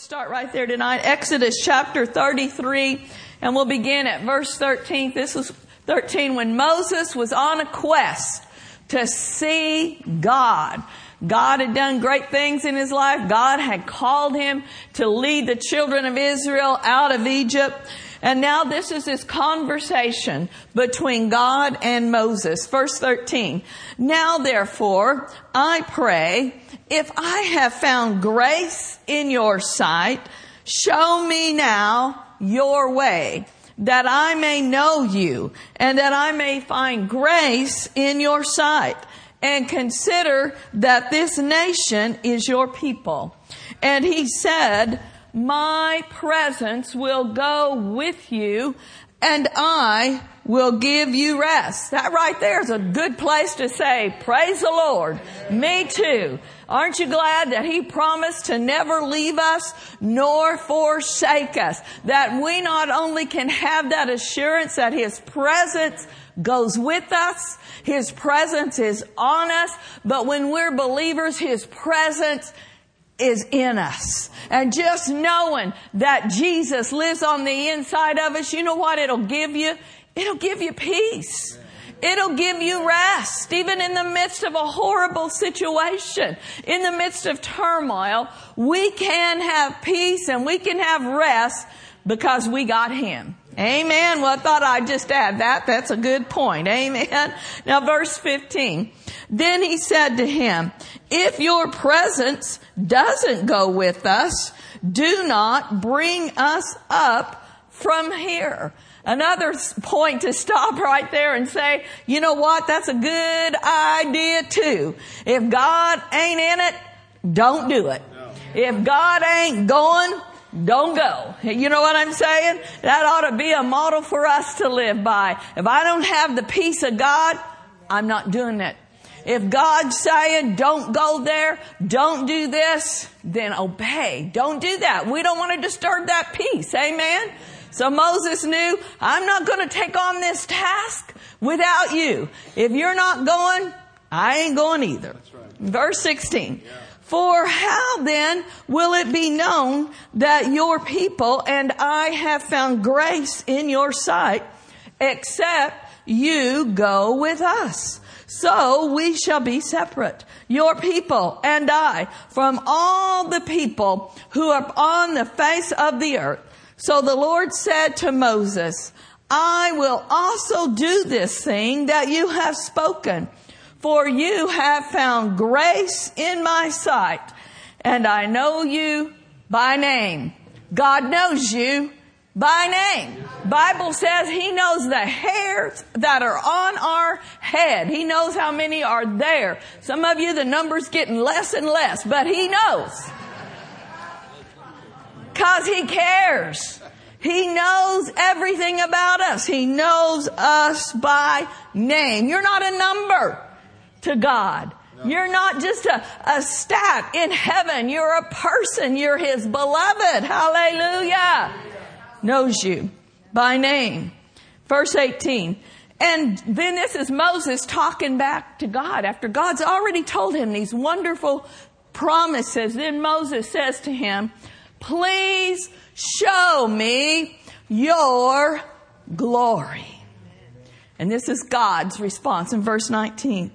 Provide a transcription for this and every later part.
start right there tonight. Exodus chapter 33, and we'll begin at verse 13. This is 13 when Moses was on a quest to see God. God had done great things in his life. God had called him to lead the children of Israel out of Egypt. And now this is this conversation between God and Moses. Verse 13. Now therefore, I pray, if I have found grace in your sight, show me now your way that I may know you and that I may find grace in your sight and consider that this nation is your people. And he said, my presence will go with you and I will give you rest. That right there is a good place to say, praise the Lord. Me too. Aren't you glad that He promised to never leave us nor forsake us? That we not only can have that assurance that His presence goes with us, His presence is on us, but when we're believers, His presence is in us. And just knowing that Jesus lives on the inside of us, you know what it'll give you? It'll give you peace. It'll give you rest, even in the midst of a horrible situation, in the midst of turmoil. We can have peace and we can have rest because we got Him. Amen. Well, I thought I'd just add that. That's a good point. Amen. Now verse 15. Then he said to him, if your presence doesn't go with us, do not bring us up from here. Another point to stop right there and say, you know what? That's a good idea too. If God ain't in it, don't do it. If God ain't going, don't go. You know what I'm saying? That ought to be a model for us to live by. If I don't have the peace of God, I'm not doing it. If God's saying don't go there, don't do this, then obey. Don't do that. We don't want to disturb that peace. Amen. So Moses knew, I'm not going to take on this task without you. If you're not going, I ain't going either. Right. Verse 16. Yeah. For how then will it be known that your people and I have found grace in your sight except you go with us? So we shall be separate, your people and I, from all the people who are on the face of the earth. So the Lord said to Moses, I will also do this thing that you have spoken, for you have found grace in my sight, and I know you by name. God knows you by name. Bible says he knows the hairs that are on our head. He knows how many are there. Some of you, the number's getting less and less, but he knows. Cause he cares. He knows everything about us. He knows us by name. You're not a number to God. You're not just a, a stat in heaven. You're a person. You're His beloved. Hallelujah knows you by name. Verse 18. And then this is Moses talking back to God after God's already told him these wonderful promises. Then Moses says to him, please show me your glory. And this is God's response in verse 19.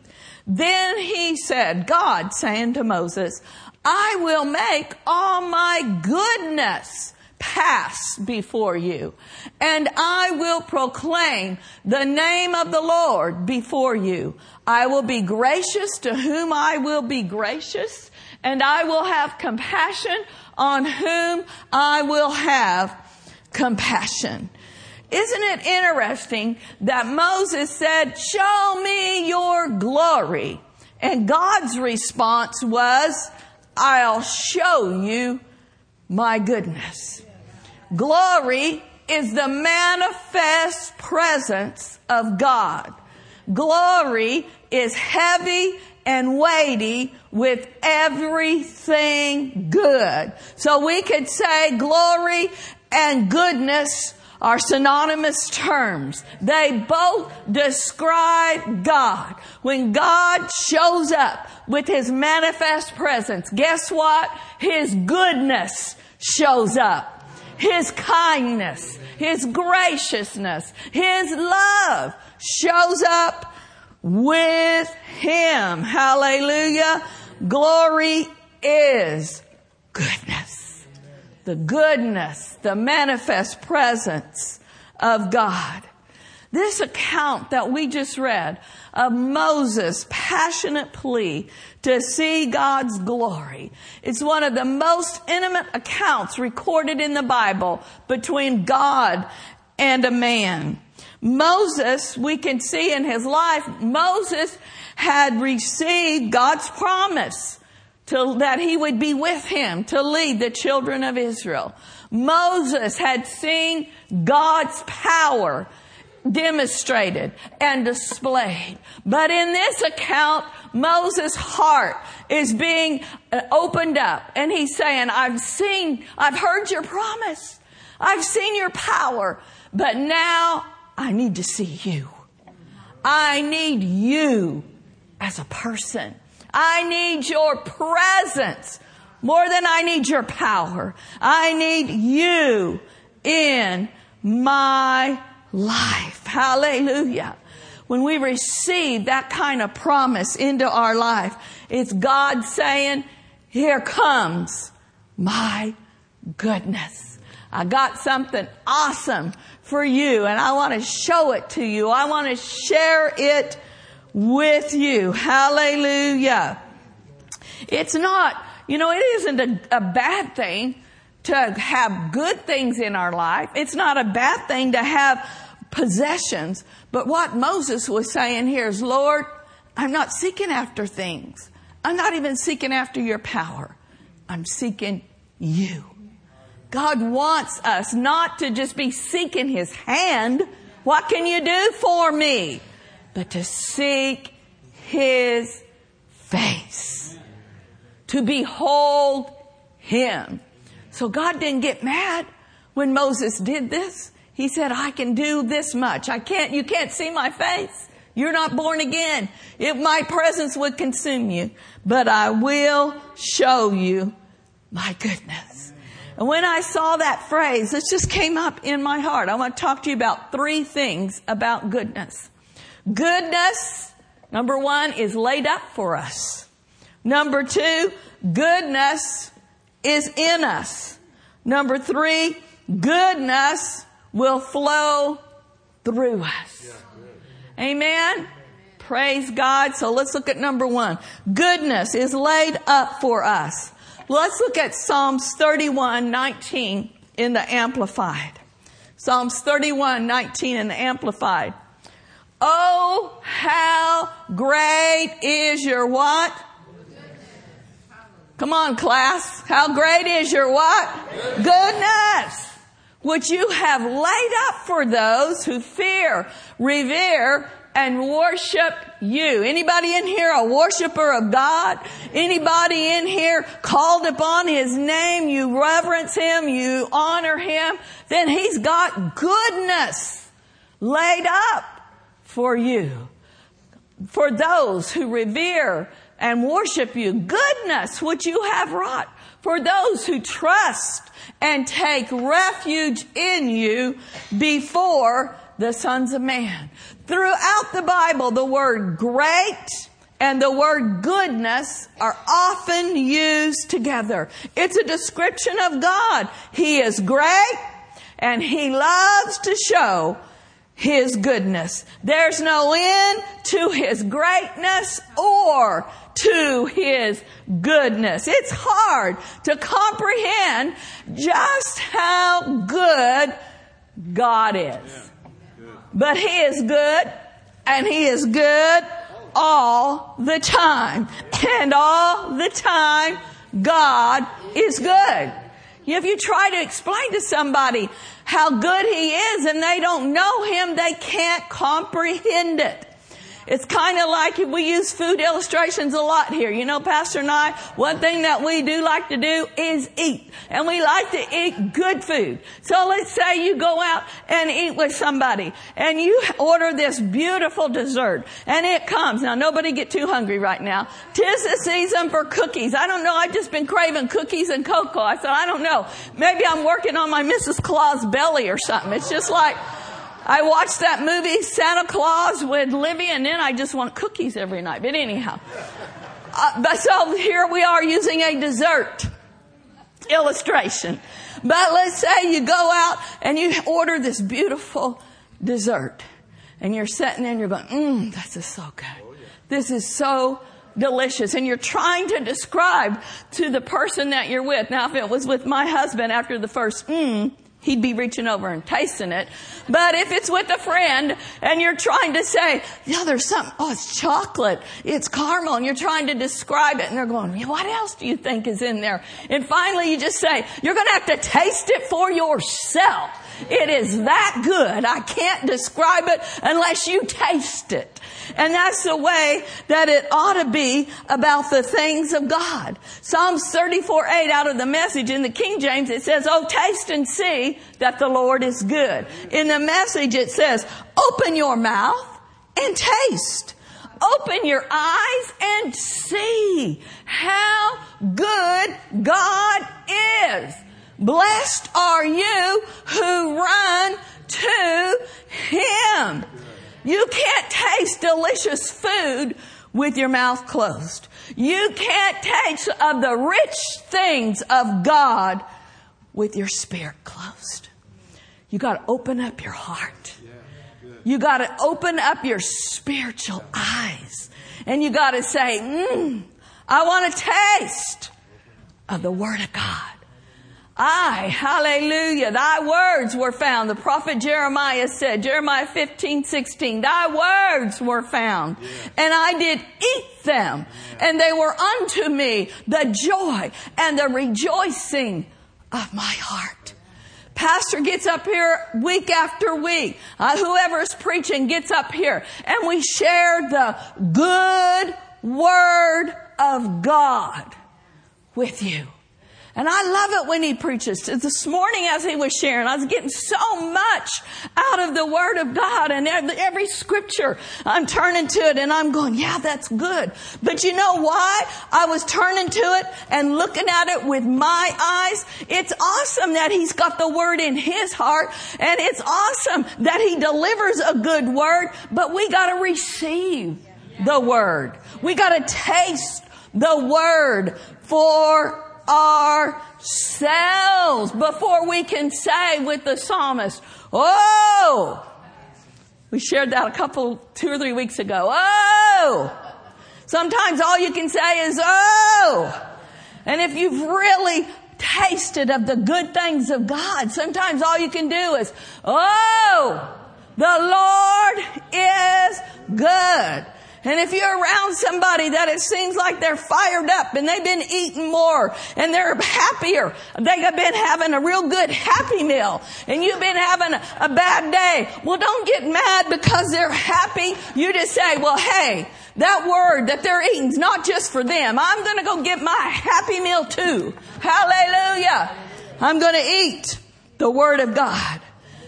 Then he said, God saying to Moses, I will make all my goodness pass before you. And I will proclaim the name of the Lord before you. I will be gracious to whom I will be gracious, and I will have compassion on whom I will have compassion. Isn't it interesting that Moses said, show me your glory. And God's response was, I'll show you my goodness. Glory is the manifest presence of God. Glory is heavy and weighty with everything good. So we could say glory and goodness are synonymous terms. They both describe God. When God shows up with His manifest presence, guess what? His goodness shows up. His kindness, His graciousness, His love shows up with Him. Hallelujah. Glory is goodness. The goodness, the manifest presence of God. This account that we just read of Moses' passionate plea to see God's glory. It's one of the most intimate accounts recorded in the Bible between God and a man. Moses, we can see in his life, Moses had received God's promise to, that he would be with him to lead the children of Israel. Moses had seen God's power demonstrated and displayed. But in this account, Moses' heart is being uh, opened up and he's saying, I've seen, I've heard your promise. I've seen your power, but now I need to see you. I need you as a person. I need your presence more than I need your power. I need you in my life. Hallelujah. When we receive that kind of promise into our life, it's God saying, here comes my goodness. I got something awesome for you and I want to show it to you. I want to share it with you. Hallelujah. It's not, you know, it isn't a, a bad thing to have good things in our life. It's not a bad thing to have possessions. But what Moses was saying here is, Lord, I'm not seeking after things. I'm not even seeking after your power. I'm seeking you. God wants us not to just be seeking his hand. What can you do for me? But to seek his face. To behold him. So God didn't get mad when Moses did this. He said, I can do this much. I can't, you can't see my face. You're not born again. If my presence would consume you, but I will show you my goodness. And when I saw that phrase, it just came up in my heart. I want to talk to you about three things about goodness. Goodness, number one, is laid up for us. Number two, goodness is in us. Number three, goodness will flow through us. Amen. Praise God. So let's look at number one. Goodness is laid up for us. Let's look at Psalms 31, 19 in the Amplified. Psalms 31, 19 in the Amplified. Oh, how great is your what? Come on, class. How great is your what? Goodness which you have laid up for those who fear, revere, and worship you. Anybody in here a worshiper of God? Anybody in here called upon His name? You reverence Him, you honor Him, then He's got goodness laid up for you. For those who revere and worship you, goodness which you have wrought. For those who trust and take refuge in you before the sons of man. Throughout the Bible, the word great and the word goodness are often used together. It's a description of God. He is great and He loves to show His goodness. There's no end to His greatness or to His goodness. It's hard to comprehend just how good God is. But He is good and He is good all the time. And all the time, God is good. If you try to explain to somebody how good He is and they don't know Him, they can't comprehend it. It's kind of like we use food illustrations a lot here. You know, Pastor and I, one thing that we do like to do is eat. And we like to eat good food. So let's say you go out and eat with somebody and you order this beautiful dessert and it comes. Now nobody get too hungry right now. Tis the season for cookies. I don't know. I've just been craving cookies and cocoa. I thought, I don't know. Maybe I'm working on my Mrs. Claus belly or something. It's just like, I watched that movie Santa Claus with Livy and then I just want cookies every night. But anyhow, uh, but so here we are using a dessert illustration. But let's say you go out and you order this beautiful dessert and you're sitting there and you're going, mmm, this is so good. This is so delicious. And you're trying to describe to the person that you're with. Now, if it was with my husband after the first mmm, he'd be reaching over and tasting it. But if it's with a friend and you're trying to say, yeah, there's something, oh, it's chocolate, it's caramel, and you're trying to describe it, and they're going, yeah, what else do you think is in there? And finally you just say, you're gonna have to taste it for yourself. It is that good. I can't describe it unless you taste it. And that's the way that it ought to be about the things of God. Psalms 34, 8 out of the message in the King James, it says, Oh, taste and see that the Lord is good. In the message, it says, open your mouth and taste. Open your eyes and see how good God is. Blessed are you who run to Him. You can't taste delicious food with your mouth closed. You can't taste of the rich things of God with your spirit closed. You got to open up your heart. You got to open up your spiritual eyes. And you got to say, mm, I want to taste of the Word of God. I, hallelujah, thy words were found. The prophet Jeremiah said, Jeremiah 15, 16, thy words were found and I did eat them and they were unto me the joy and the rejoicing of my heart. Pastor gets up here week after week. Uh, whoever's preaching gets up here and we share the good word of God with you. And I love it when he preaches. This morning as he was sharing, I was getting so much out of the Word of God and every scripture. I'm turning to it and I'm going, yeah, that's good. But you know why? I was turning to it and looking at it with my eyes. It's awesome that he's got the Word in his heart and it's awesome that he delivers a good Word, but we gotta receive the Word. We gotta taste the Word for ourselves before we can say with the psalmist, Oh! We shared that a couple, two or three weeks ago. Oh! Sometimes all you can say is, Oh! And if you've really tasted of the good things of God, sometimes all you can do is, Oh! The Lord is good. And if you're around somebody that it seems like they're fired up and they've been eating more and they're happier, they have been having a real good happy meal and you've been having a, bad day, well don't get mad because they're happy. You just say, well hey, that word that they're eating is not just for them. I'm going to go get my happy meal too. Hallelujah. I'm going to eat the word of God.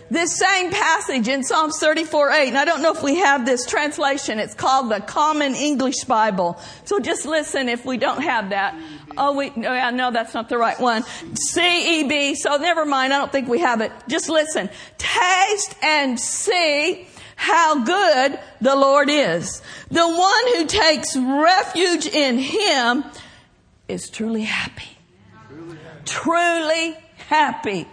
This same passage in Psalms 34 8, and I don't know if we have this translation. It's called the Common English Bible. So just listen if we don't have that. Oh, we, oh, yeah, no, that's not the right one. CEB, so never mind. I don't think we have it. Just listen. Taste and see how good the Lord is. The one who takes refuge in Him is truly happy. Truly happy.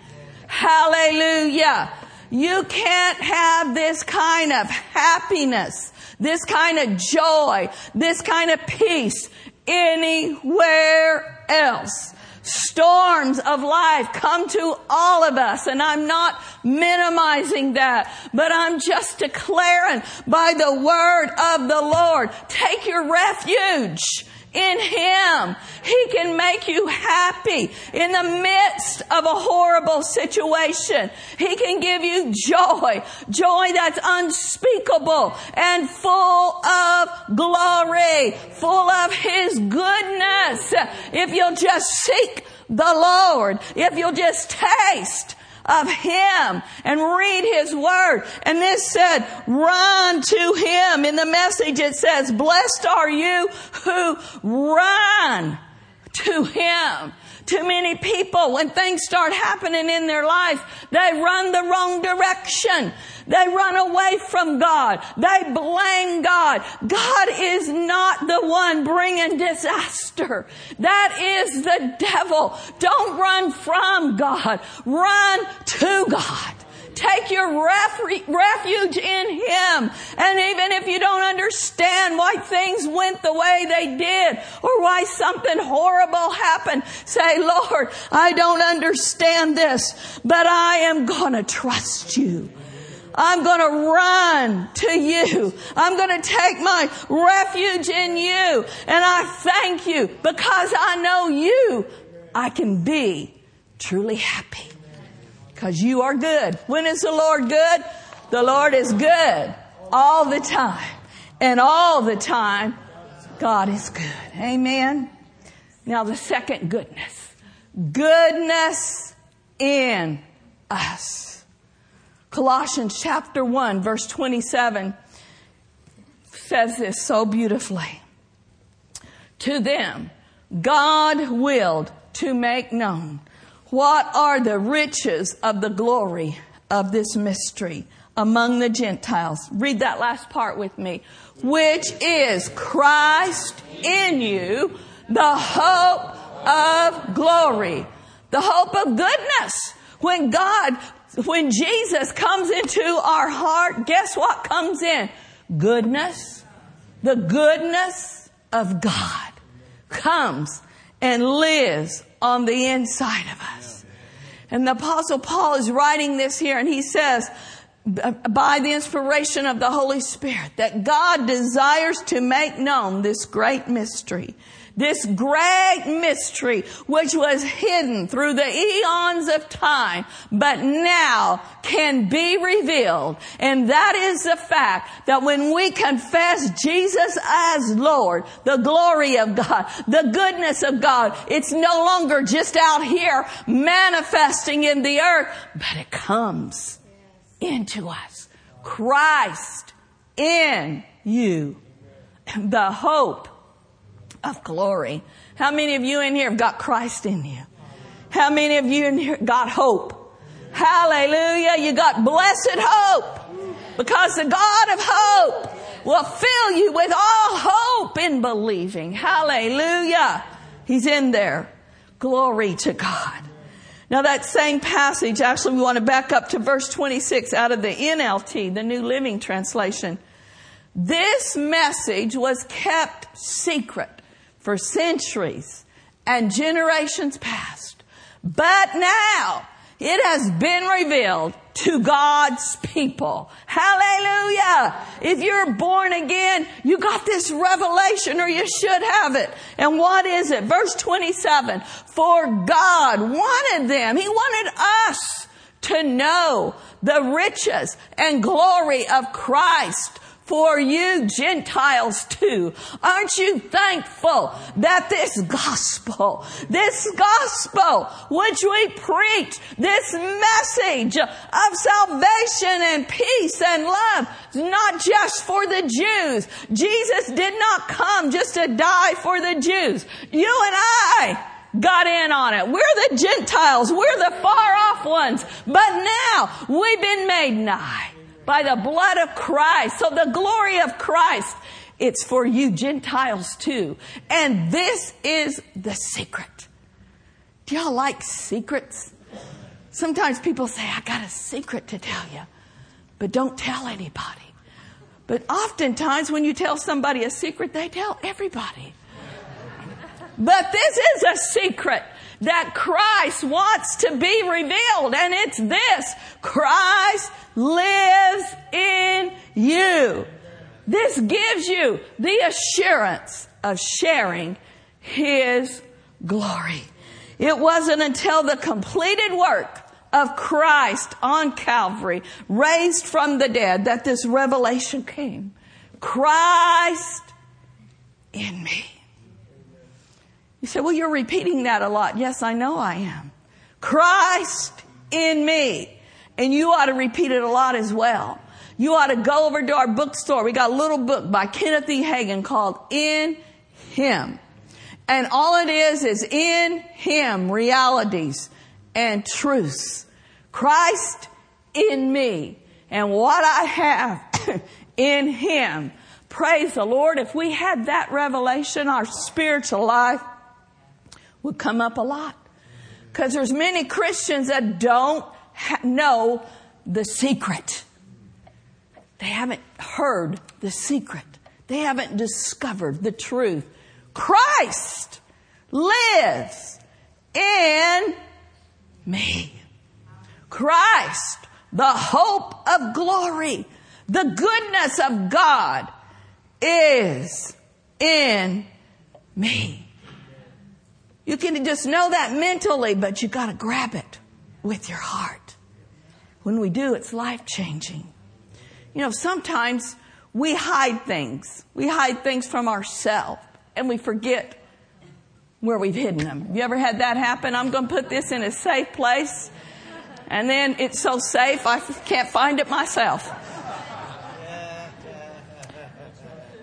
Hallelujah. You can't have this kind of happiness, this kind of joy, this kind of peace anywhere else. Storms of life come to all of us and I'm not minimizing that, but I'm just declaring by the word of the Lord, take your refuge in Him. He can make you happy in the midst of a horrible situation. He can give you joy, joy that's unspeakable and full of glory, full of His goodness. If you'll just seek the Lord, if you'll just taste of Him and read His Word. And this said, run to Him. In the message it says, blessed are you who run to Him. Too many people, when things start happening in their life, they run the wrong direction. They run away from God. They blame God. God is not the one bringing disaster. That is the devil. Don't run from God. Run to God. Take your refuge in Him. And even if you don't understand why things went the way they did or why something horrible happened, say, Lord, I don't understand this, but I am gonna trust you. I'm going to run to you. I'm going to take my refuge in you. And I thank you because I know you. I can be truly happy because you are good. When is the Lord good? The Lord is good all the time. And all the time, God is good. Amen. Now the second goodness. Goodness in us. Colossians chapter 1 verse 27 says this so beautifully. To them, God willed to make known what are the riches of the glory of this mystery among the Gentiles? Read that last part with me. Which is Christ in you, the hope of glory, the hope of goodness. When God, when Jesus comes into our heart, guess what comes in? Goodness. The goodness of God comes and lives on the inside of us. And the apostle Paul is writing this here and he says, by the inspiration of the Holy Spirit, that God desires to make known this great mystery this great mystery, which was hidden through the eons of time, but now can be revealed. And that is the fact that when we confess Jesus as Lord, the glory of God, the goodness of God, it's no longer just out here manifesting in the earth, but it comes into us. Christ in you. The hope of glory. How many of you in here have got Christ in you? How many of you in here got hope? Hallelujah. You got blessed hope because the God of hope will fill you with all hope in believing. Hallelujah. He's in there. Glory to God. Now that same passage, actually we want to back up to verse 26 out of the NLT, the New Living Translation. This message was kept secret for centuries and generations past. But now it has been revealed to God's people. Hallelujah. If you're born again, you got this revelation or you should have it. And what is it? Verse 27. For God wanted them. He wanted us to know the riches and glory of Christ for you Gentiles too. Aren't you thankful that this gospel, this gospel which we preach, this message of salvation and peace and love is not just for the Jews. Jesus did not come just to die for the Jews. You and I got in on it. We're the Gentiles. We're the far off ones. But now we've been made nigh by the blood of Christ. So the glory of Christ, it's for you Gentiles too. And this is the secret. Do y'all like secrets? Sometimes people say, I got a secret to tell you, but don't tell anybody. But oftentimes when you tell somebody a secret, they tell everybody. But this is a secret that Christ wants to be revealed. And it's this. Christ lives in you. This gives you the assurance of sharing His glory. It wasn't until the completed work of Christ on Calvary, raised from the dead, that this revelation came. Christ in me. You say, well, you're repeating that a lot. Yes, I know I am. Christ in me. And you ought to repeat it a lot as well. You ought to go over to our bookstore. We got a little book by Kenneth E. Hagin called In Him. And all it is is in Him realities and truths. Christ in me and what I have in Him. Praise the Lord. If we had that revelation, our spiritual life would come up a lot. Cause there's many Christians that don't ha- know the secret. They haven't heard the secret. They haven't discovered the truth. Christ lives in me. Christ, the hope of glory, the goodness of God is in me. You can just know that mentally, but you gotta grab it with your heart. When we do, it's life changing. You know, sometimes we hide things. We hide things from ourselves and we forget where we've hidden them. You ever had that happen? I'm going to put this in a safe place and then it's so safe I can't find it myself.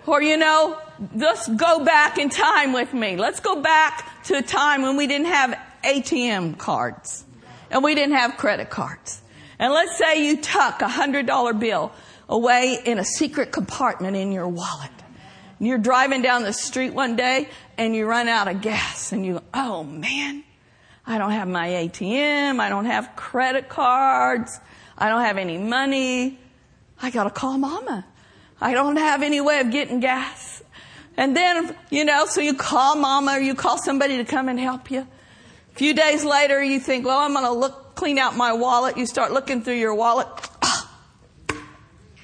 Or you know, just go back in time with me. Let's go back to a time when we didn't have ATM cards and we didn't have credit cards. And let's say you tuck a hundred dollar bill away in a secret compartment in your wallet. And you're driving down the street one day and you run out of gas and you, go, oh man, I don't have my ATM. I don't have credit cards. I don't have any money. I gotta call mama. I don't have any way of getting gas. And then, you know, so you call mama or you call somebody to come and help you. A few days later, you think, well, I'm gonna look, clean out my wallet. You start looking through your wallet. Ah,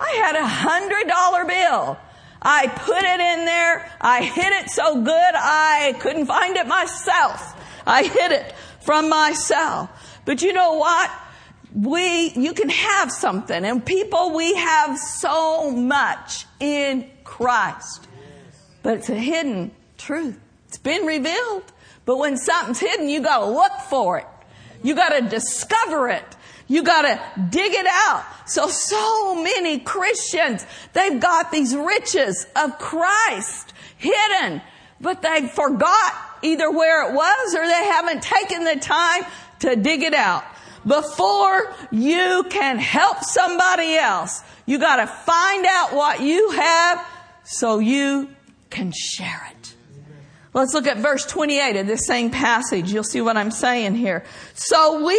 I had a hundred dollar bill. I put it in there. I hid it so good I couldn't find it myself. I hid it from myself. But you know what? We, you can have something and people, we have so much in Christ. But it's a hidden truth. It's been revealed. But when something's hidden, you gotta look for it. You gotta discover it. You gotta dig it out. So, so many Christians, they've got these riches of Christ hidden, but they forgot either where it was or they haven't taken the time to dig it out. Before you can help somebody else, you gotta find out what you have so you can share it. Let's look at verse 28 of this same passage. You'll see what I'm saying here. So we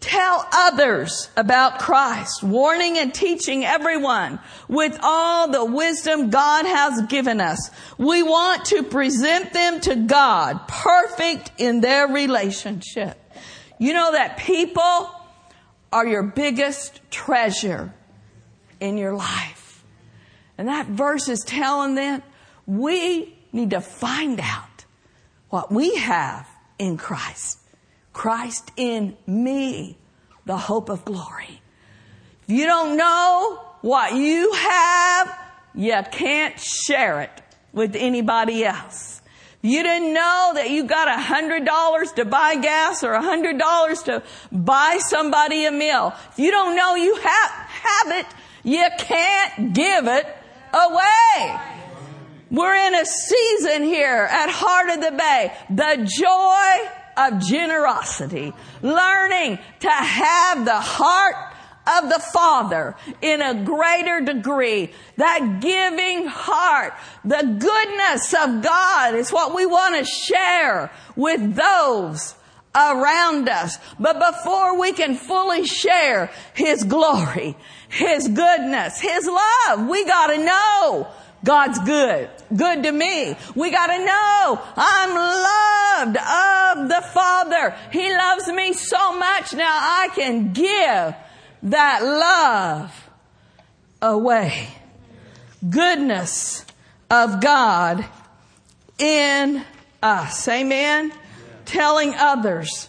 Tell others about Christ, warning and teaching everyone with all the wisdom God has given us. We want to present them to God perfect in their relationship. You know that people are your biggest treasure in your life. And that verse is telling them we need to find out what we have in Christ. Christ in me, the hope of glory. If you don't know what you have, you can't share it with anybody else. You didn't know that you got a hundred dollars to buy gas or a hundred dollars to buy somebody a meal. If you don't know you have, have it, you can't give it away. We're in a season here at Heart of the Bay. The joy of generosity, learning to have the heart of the Father in a greater degree. That giving heart, the goodness of God is what we want to share with those around us. But before we can fully share His glory, His goodness, His love, we gotta know God's good. Good to me. We gotta know I'm loved of the Father. He loves me so much now I can give that love away. Goodness of God in us. Amen? Telling others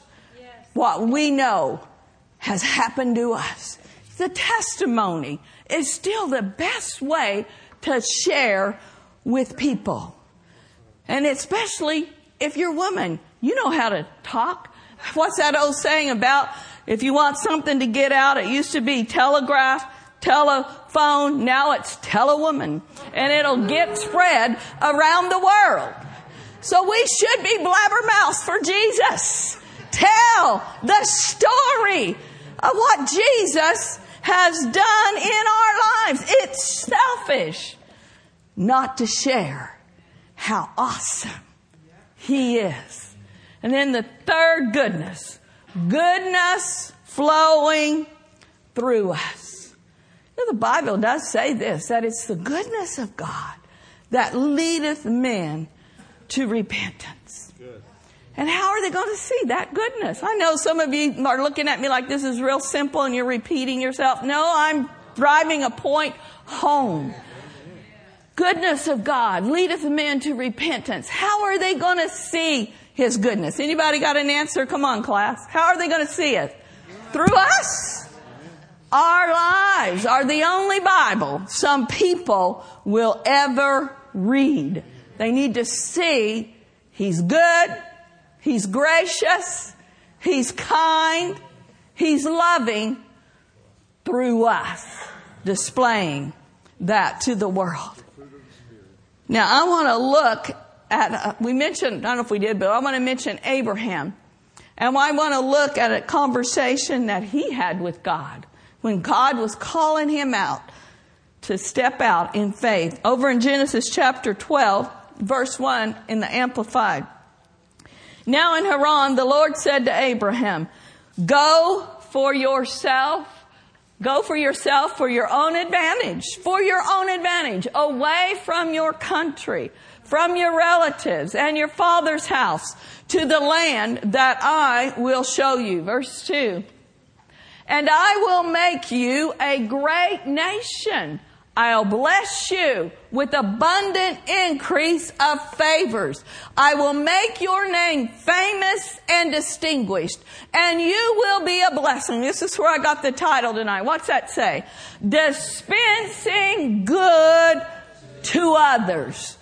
what we know has happened to us. The testimony is still the best way to share with people. And especially if you're a woman, you know how to talk. What's that old saying about if you want something to get out? It used to be telegraph, telephone, now it's telewoman. And it'll get spread around the world. So we should be blabbermouths for Jesus. Tell the story of what Jesus has done in our lives. It's selfish not to share how awesome He is. And then the third goodness, goodness flowing through us. Know, the Bible does say this, that it's the goodness of God that leadeth men to repentance. And how are they going to see that goodness? I know some of you are looking at me like this is real simple and you're repeating yourself. No, I'm driving a point home. Goodness of God leadeth men to repentance. How are they going to see His goodness? Anybody got an answer? Come on, class. How are they going to see it? Through us. Our lives are the only Bible some people will ever read. They need to see He's good, He's gracious, He's kind, He's loving through us, displaying that to the world. Now I want to look at, uh, we mentioned, I don't know if we did, but I want to mention Abraham. And I want to look at a conversation that he had with God when God was calling him out to step out in faith. Over in Genesis chapter 12, verse 1 in the Amplified. Now in Haran, the Lord said to Abraham, go for yourself, go for yourself for your own advantage, for your own advantage, away from your country, from your relatives and your father's house to the land that I will show you. Verse 2. And I will make you a great nation I'll bless you with abundant increase of favors. I will make your name famous and distinguished, and you will be a blessing. This is where I got the title tonight. What's that say? Dispensing good to others.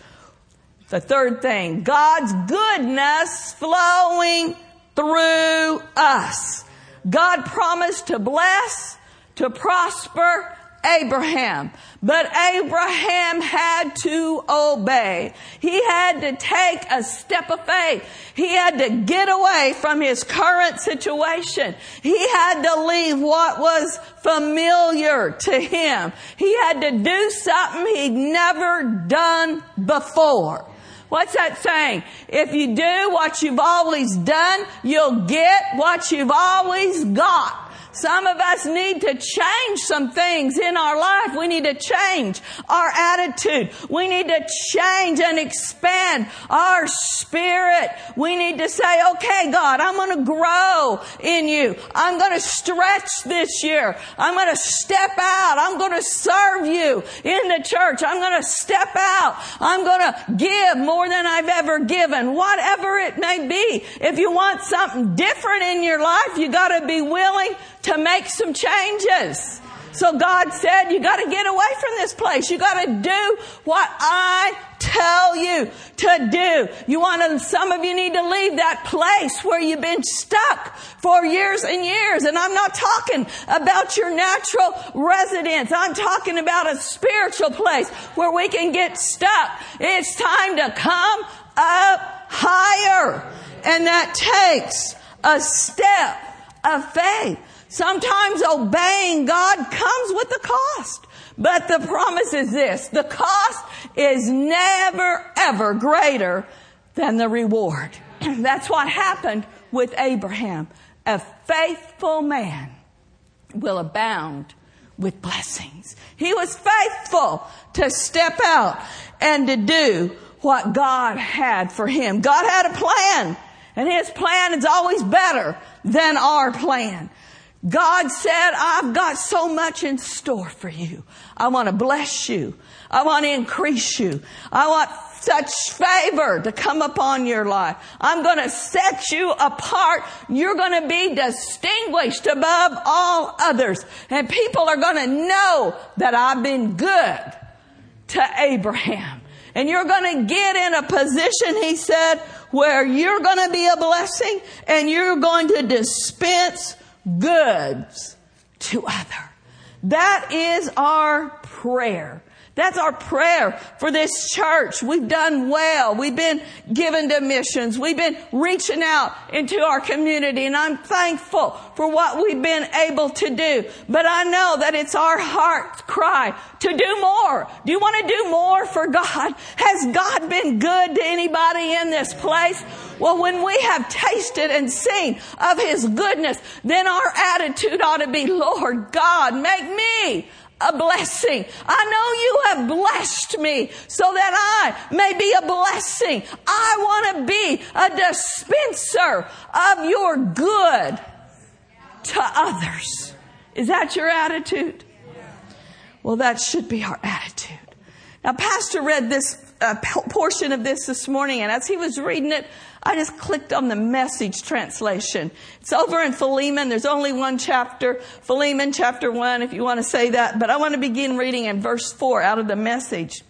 The third thing, God's goodness flowing through us. God promised to bless, to prosper, Abraham. But Abraham had to obey. He had to take a step of faith. He had to get away from his current situation. He had to leave what was familiar to him. He had to do something he'd never done before. What's that saying? If you do what you've always done, you'll get what you've always got. Some of us need to change some things in our life. We need to change our attitude. We need to change and expand our spirit. We need to say, okay, God, I'm going to grow in you. I'm going to stretch this year. I'm going to step out. I'm going to serve you in the church. I'm going to step out. I'm going to give more than I've ever given, whatever it may be. If you want something different in your life, you got to be willing to make some changes. So God said, you gotta get away from this place. You gotta do what I tell you to do. You wanna, some of you need to leave that place where you've been stuck for years and years. And I'm not talking about your natural residence. I'm talking about a spiritual place where we can get stuck. It's time to come up higher. And that takes a step of faith. Sometimes obeying God comes with a cost. But the promise is this, the cost is never ever greater than the reward. That's what happened with Abraham. A faithful man will abound with blessings. He was faithful to step out and to do what God had for him. God had a plan and his plan is always better than our plan. God said, I've got so much in store for you. I want to bless you. I want to increase you. I want such favor to come upon your life. I'm going to set you apart. You're going to be distinguished above all others. And people are going to know that I've been good to Abraham. And you're going to get in a position, he said, where you're going to be a blessing and you're going to dispense goods to other. That is our prayer. That's our prayer for this church. We've done well. We've been given to missions. We've been reaching out into our community and I'm thankful for what we've been able to do. But I know that it's our heart cry to do more. Do you want to do more for God? Has God been good to anybody in this place? Well, when we have tasted and seen of His goodness, then our attitude ought to be, Lord God, make me a blessing. I know you have blessed me so that I may be a blessing. I want to be a dispenser of your good to others. Is that your attitude? Well, that should be our attitude. Now, Pastor read this uh, portion of this this morning, and as he was reading it, I just clicked on the message translation. It's over in Philemon. There's only one chapter, Philemon chapter one, if you want to say that. But I want to begin reading in verse four out of the message.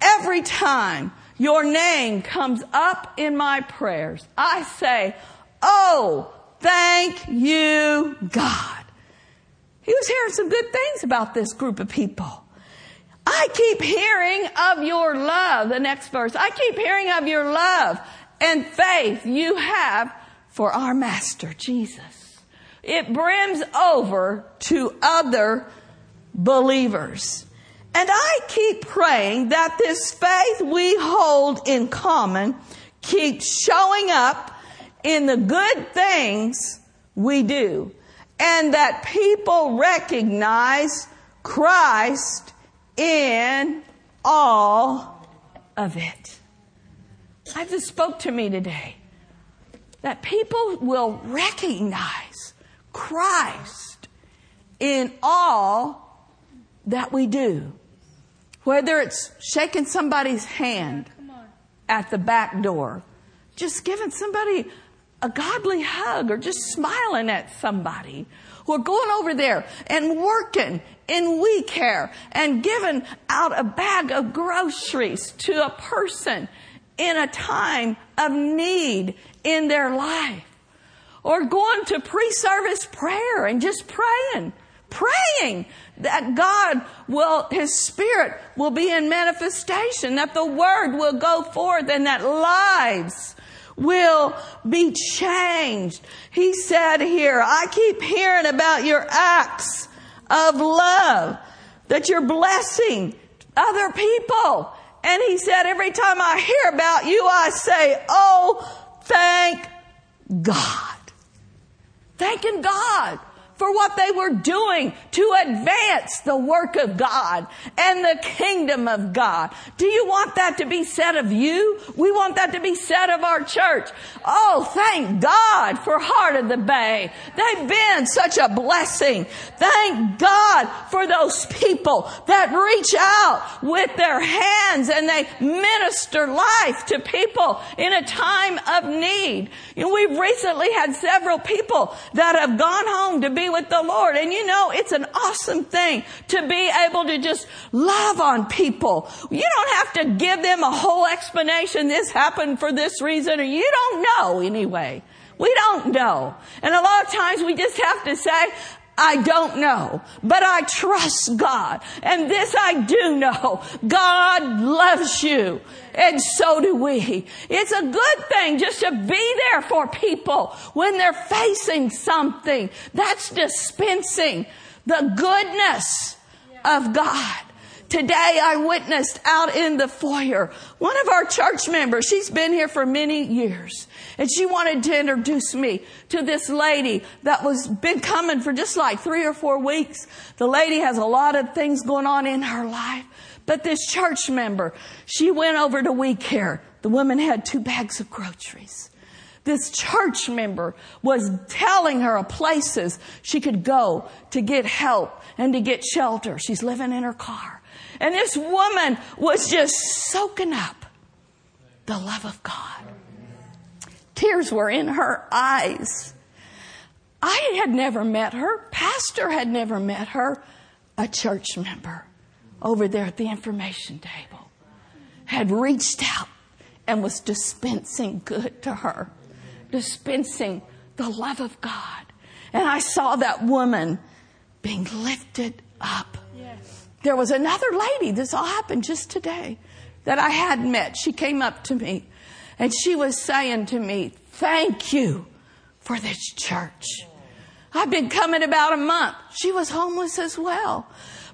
Every time your name comes up in my prayers, I say, Oh, thank you, God. He was hearing some good things about this group of people. I keep hearing of your love. The next verse. I keep hearing of your love and faith you have for our Master, Jesus. It brims over to other believers. And I keep praying that this faith we hold in common keeps showing up in the good things we do and that people recognize Christ in all of it. I just spoke to me today that people will recognize Christ in all that we do. Whether it's shaking somebody's hand at the back door, just giving somebody a godly hug or just smiling at somebody or going over there and working in we care and giving out a bag of groceries to a person in a time of need in their life. Or going to pre-service prayer and just praying, praying that God will, His Spirit will be in manifestation, that the Word will go forth and that lives will be changed. He said here, I keep hearing about your acts of love, that you're blessing other people and he said, every time I hear about you, I say, oh, thank God. Thanking God for what they were doing to advance the work of God and the kingdom of God. Do you want that to be said of you? We want that to be said of our church. Oh, thank God for Heart of the Bay. They've been such a blessing. Thank God for those people that reach out with their hands and they minister life to people in a time of need. Know, we've recently had several people that have gone home to be with the Lord. And you know, it's an awesome thing to be able to just love on people. You don't have to give them a whole explanation. This happened for this reason or you don't know anyway. We don't know. And a lot of times we just have to say, I don't know, but I trust God. And this I do know. God loves you. And so do we. It's a good thing just to be there for people when they're facing something. That's dispensing the goodness of God. Today I witnessed out in the foyer one of our church members. She's been here for many years and she wanted to introduce me to this lady that was been coming for just like three or four weeks. The lady has a lot of things going on in her life. But this church member, she went over to We Care. The woman had two bags of groceries. This church member was telling her of places she could go to get help and to get shelter. She's living in her car. And this woman was just soaking up the love of God. Tears were in her eyes. I had never met her. Pastor had never met her. A church member over there at the information table had reached out and was dispensing good to her, dispensing the love of God. And I saw that woman being lifted up. Yes. There was another lady, this all happened just today, that I hadn't met. She came up to me and she was saying to me, Thank you for this church. I've been coming about a month. She was homeless as well.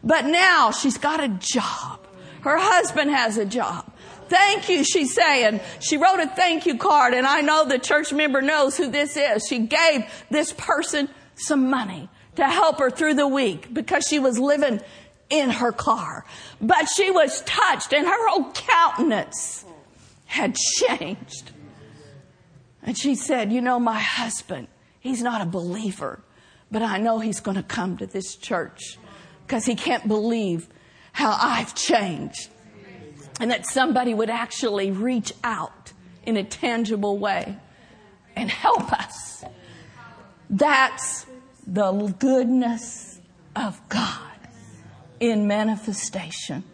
But now she's got a job. Her husband has a job. Thank you, she's saying. She wrote a thank you card, and I know the church member knows who this is. She gave this person some money to help her through the week because she was living in her car. But she was touched, and her whole countenance had changed. And she said, You know, my husband, he's not a believer, but I know he's going to come to this church because he can't believe how I've changed. And that somebody would actually reach out in a tangible way and help us. That's the goodness of God in manifestation.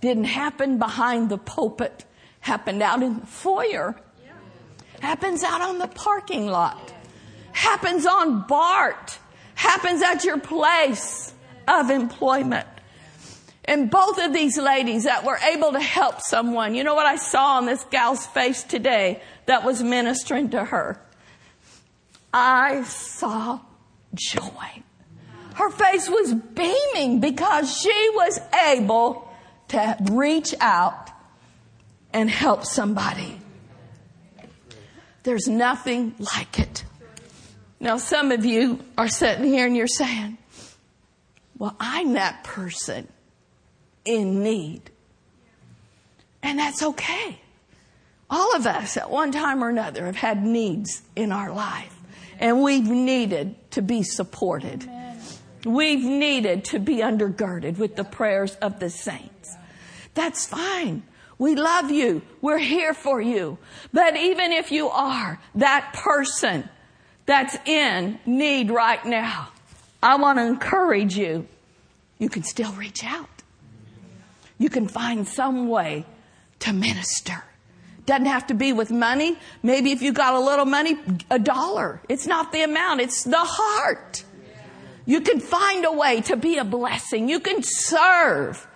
Didn't happen behind the pulpit, happened out in the foyer, happens out on the parking lot, happens on BART, happens at your place of employment. And both of these ladies that were able to help someone, you know what I saw on this gal's face today that was ministering to her? I saw joy. Her face was beaming because she was able to reach out and help somebody. There's nothing like it. Now, some of you are sitting here and you're saying, well, I'm that person in need. And that's okay. All of us at one time or another have had needs in our life and we've needed to be supported. We've needed to be undergirded with the prayers of the saints. That's fine. We love you. We're here for you. But even if you are that person that's in need right now, I want to encourage you. You can still reach out. You can find some way to minister. Doesn't have to be with money. Maybe if you got a little money, a dollar. It's not the amount, it's the heart. You can find a way to be a blessing. You can serve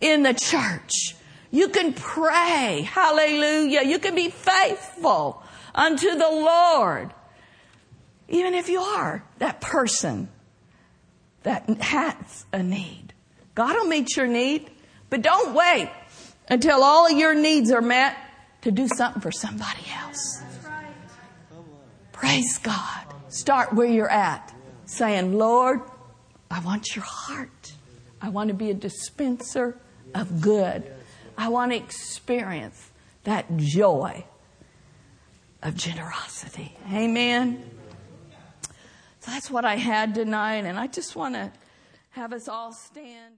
in the church. You can pray. Hallelujah. You can be faithful unto the Lord. Even if you are that person that has a need. God will meet your need, but don't wait until all of your needs are met to do something for somebody else. Praise God. Start where you're at, saying, Lord, I want your heart. I want to be a dispenser of good. I want to experience that joy of generosity. Amen. So that's what I had tonight, and I just want to have us all stand.